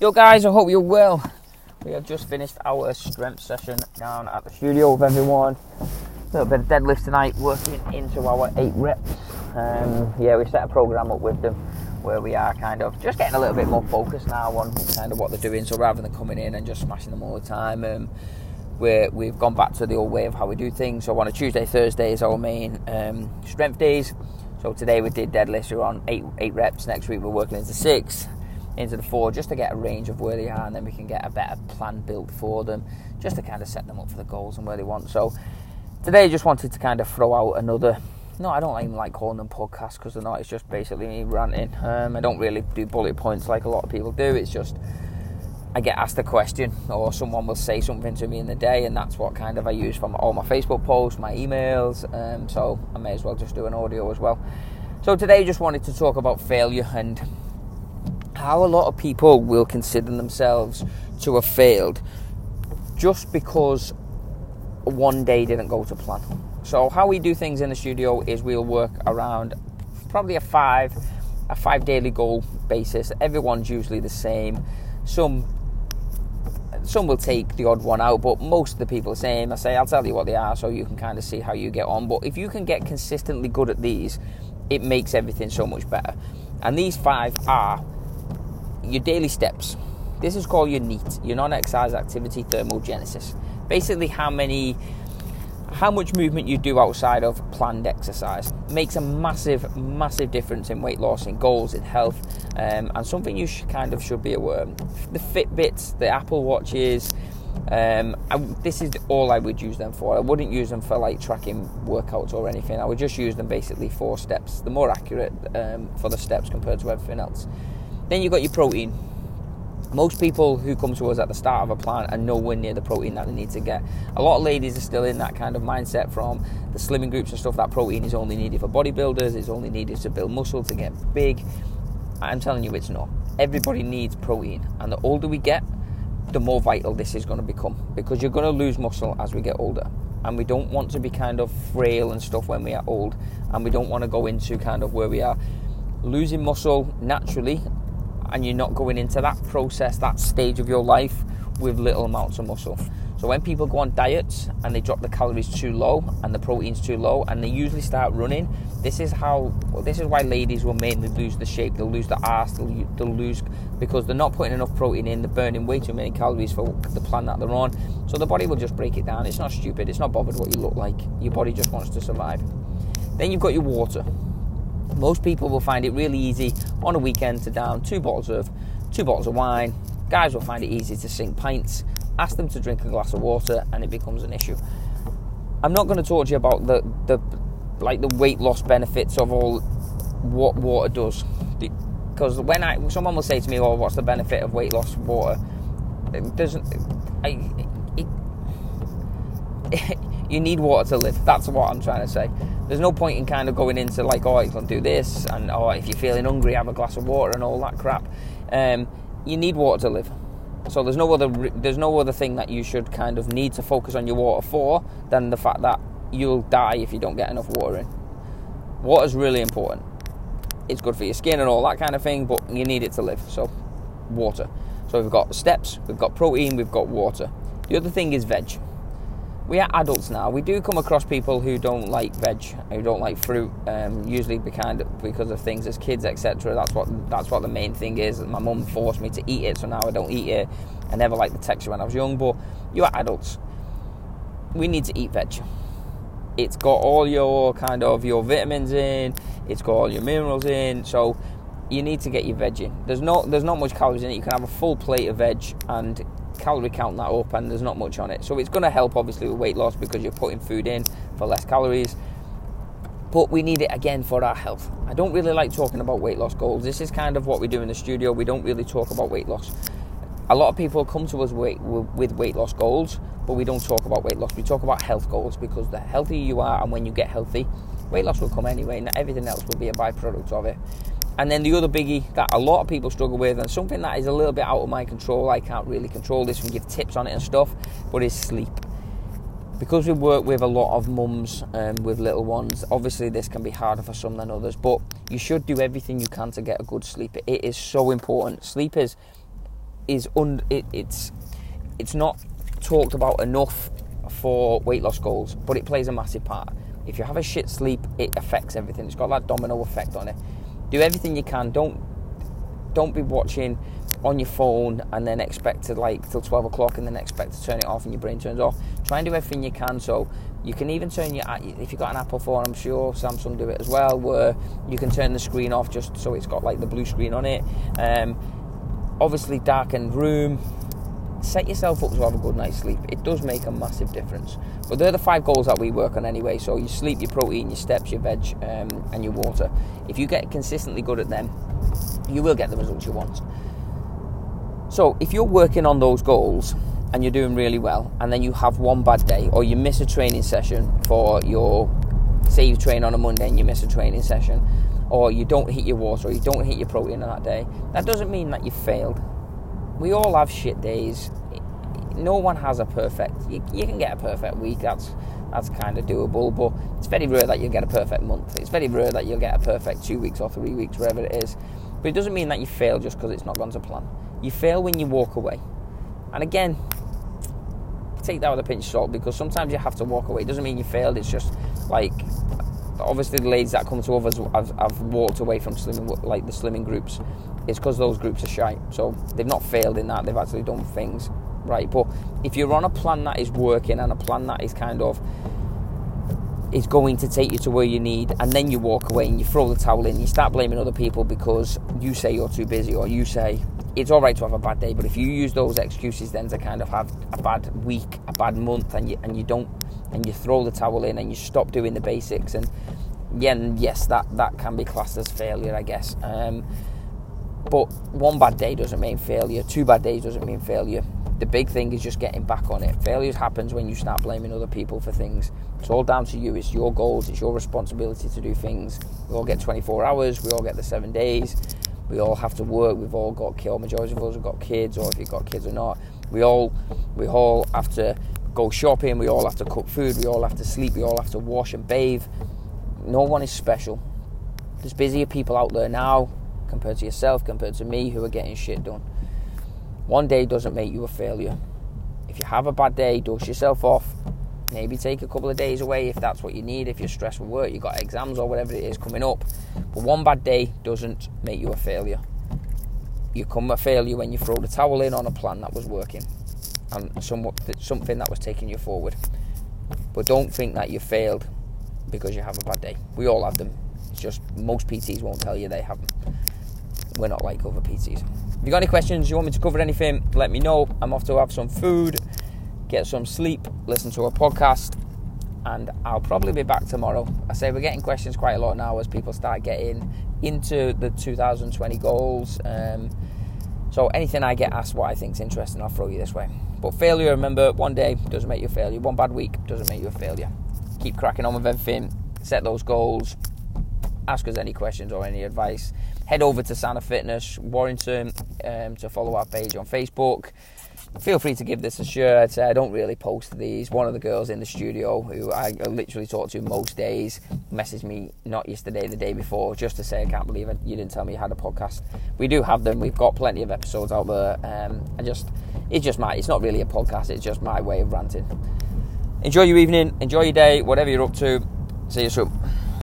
Yo, guys, I hope you're well. We have just finished our strength session down at the studio with everyone. A little bit of deadlift tonight, working into our eight reps. Um, yeah, we set a program up with them where we are kind of just getting a little bit more focused now on kind of what they're doing. So rather than coming in and just smashing them all the time, um, we're, we've gone back to the old way of how we do things. So on a Tuesday, Thursday is our main um, strength days. So today we did deadlifts. We're on eight eight reps. Next week we're working into six into the four just to get a range of where they are and then we can get a better plan built for them just to kind of set them up for the goals and where they want. So today I just wanted to kind of throw out another no, I don't even like calling them podcasts because they're not. It's just basically me ranting. Um, I don't really do bullet points like a lot of people do. It's just I get asked a question or someone will say something to me in the day, and that's what kind of I use from all my Facebook posts, my emails. Um, so I may as well just do an audio as well. So today, I just wanted to talk about failure and how a lot of people will consider themselves to have failed just because one day didn't go to plan. So how we do things in the studio is we'll work around probably a five a five daily goal basis. Everyone's usually the same. Some some will take the odd one out, but most of the people are the same. I say I'll tell you what they are so you can kind of see how you get on. But if you can get consistently good at these, it makes everything so much better. And these five are your daily steps. This is called your NEAT, your non-exercise activity thermogenesis. Basically, how many, how much movement you do outside of planned exercise makes a massive, massive difference in weight loss, in goals, in health, um, and something you should kind of should be aware. Of. The Fitbits, the Apple Watches. Um, I, this is all I would use them for. I wouldn't use them for like tracking workouts or anything. I would just use them basically for steps. The more accurate um, for the steps compared to everything else. Then you've got your protein. Most people who come to us at the start of a plan are nowhere near the protein that they need to get. A lot of ladies are still in that kind of mindset from the slimming groups and stuff that protein is only needed for bodybuilders, it's only needed to build muscle, to get big. I'm telling you, it's not. Everybody needs protein, and the older we get, the more vital this is going to become because you're going to lose muscle as we get older. And we don't want to be kind of frail and stuff when we are old, and we don't want to go into kind of where we are losing muscle naturally and you're not going into that process, that stage of your life with little amounts of muscle. So when people go on diets and they drop the calories too low and the proteins too low and they usually start running, this is how well, this is why ladies will mainly lose the shape. They'll lose the ass. They'll, they'll lose because they're not putting enough protein in. They're burning way too many calories for the plan that they're on. So the body will just break it down. It's not stupid. It's not bothered what you look like. Your body just wants to survive. Then you've got your water. Most people will find it really easy on a weekend to down two bottles of two bottles of wine. Guys will find it easy to sink pints. Ask them to drink a glass of water, and it becomes an issue. I'm not going to talk to you about the the like the weight loss benefits of all what water does, because when I someone will say to me, "Oh, what's the benefit of weight loss water?" It doesn't. I, you need water to live. That's what I'm trying to say. There's no point in kind of going into like, oh, you can do this, and oh, if you're feeling hungry, have a glass of water and all that crap. Um, you need water to live. So there's no other there's no other thing that you should kind of need to focus on your water for than the fact that you'll die if you don't get enough water in. Water's really important. It's good for your skin and all that kind of thing, but you need it to live. So water. So we've got steps, we've got protein, we've got water. The other thing is veg we are adults now. We do come across people who don't like veg, who don't like fruit, um, usually because of, things as kids, etc. That's what that's what the main thing is. My mum forced me to eat it, so now I don't eat it. I never liked the texture when I was young, but you are adults. We need to eat veg. It's got all your kind of your vitamins in. It's got all your minerals in. So you need to get your veg in. There's not there's not much calories in it. You can have a full plate of veg and calorie count that up and there's not much on it. So it's going to help obviously with weight loss because you're putting food in for less calories. But we need it again for our health. I don't really like talking about weight loss goals. This is kind of what we do in the studio. We don't really talk about weight loss. A lot of people come to us with weight loss goals, but we don't talk about weight loss. We talk about health goals because the healthier you are and when you get healthy, weight loss will come anyway, and everything else will be a byproduct of it. And then the other biggie that a lot of people struggle with, and something that is a little bit out of my control, I can't really control this and give tips on it and stuff, but is sleep. Because we work with a lot of mums um, with little ones, obviously this can be harder for some than others, but you should do everything you can to get a good sleep. It is so important. Sleep is is un, it, it's it's not talked about enough for weight loss goals, but it plays a massive part. If you have a shit sleep, it affects everything. It's got that domino effect on it. Do everything you can. Don't don't be watching on your phone and then expect to like till 12 o'clock and then expect to turn it off and your brain turns off. Try and do everything you can. So you can even turn your if you've got an Apple phone, I'm sure Samsung do it as well, where you can turn the screen off just so it's got like the blue screen on it. Um, obviously, darkened room. Set yourself up to have a good night's sleep. It does make a massive difference. But they're the five goals that we work on anyway. So your sleep, your protein, your steps, your veg, um, and your water. If you get consistently good at them, you will get the results you want. So if you're working on those goals and you're doing really well, and then you have one bad day, or you miss a training session for your, say you train on a Monday and you miss a training session, or you don't hit your water, or you don't hit your protein on that day, that doesn't mean that you failed. We all have shit days. No one has a perfect. You, you can get a perfect week. That's that's kind of doable, but it's very rare that you'll get a perfect month. It's very rare that you'll get a perfect two weeks or three weeks, wherever it is. But it doesn't mean that you fail just because it's not gone to plan. You fail when you walk away. And again, take that with a pinch of salt because sometimes you have to walk away. It doesn't mean you failed. It's just like obviously the ladies that come to others have, have walked away from slimming, like the slimming groups. It's because those groups are shy. So they've not failed in that. They've actually done things right. But if you're on a plan that is working and a plan that is kind of is going to take you to where you need, and then you walk away and you throw the towel in, you start blaming other people because you say you're too busy or you say it's all right to have a bad day, but if you use those excuses then to kind of have a bad week, a bad month, and you and you don't and you throw the towel in and you stop doing the basics, and yeah, yes, that that can be classed as failure, I guess. Um, but one bad day doesn't mean failure. Two bad days doesn't mean failure. The big thing is just getting back on it. Failure happens when you start blaming other people for things. It's all down to you. It's your goals. It's your responsibility to do things. We all get 24 hours. We all get the seven days we all have to work. We've all got kids. Majority of us have got kids, or if you've got kids or not. We all we all have to go shopping. We all have to cook food. We all have to sleep. We all have to wash and bathe. No one is special. There's busier people out there now compared to yourself, compared to me, who are getting shit done. One day doesn't make you a failure. If you have a bad day, dust yourself off, maybe take a couple of days away if that's what you need. If you're stressed with work, you've got exams or whatever it is coming up. But one bad day doesn't make you a failure. You come a failure when you throw the towel in on a plan that was working and somewhat, something that was taking you forward. But don't think that you failed because you have a bad day. We all have them. It's just most PTs won't tell you they have them. We're not like other PTs. If you got any questions, you want me to cover anything, let me know. I'm off to have some food get some sleep, listen to a podcast, and I'll probably be back tomorrow. I say we're getting questions quite a lot now as people start getting into the 2020 goals. Um, so anything I get asked what I think is interesting, I'll throw you this way. But failure, remember, one day doesn't make you a failure. One bad week doesn't make you a failure. Keep cracking on with everything. Set those goals. Ask us any questions or any advice. Head over to Santa Fitness Warrington um, to follow our page on Facebook feel free to give this a share. Say I don't really post these. One of the girls in the studio, who I literally talk to most days, messaged me not yesterday, the day before, just to say I can't believe it. You didn't tell me you had a podcast. We do have them. We've got plenty of episodes out there. Um, I just, it's just my. It's not really a podcast. It's just my way of ranting. Enjoy your evening. Enjoy your day. Whatever you're up to. See you soon.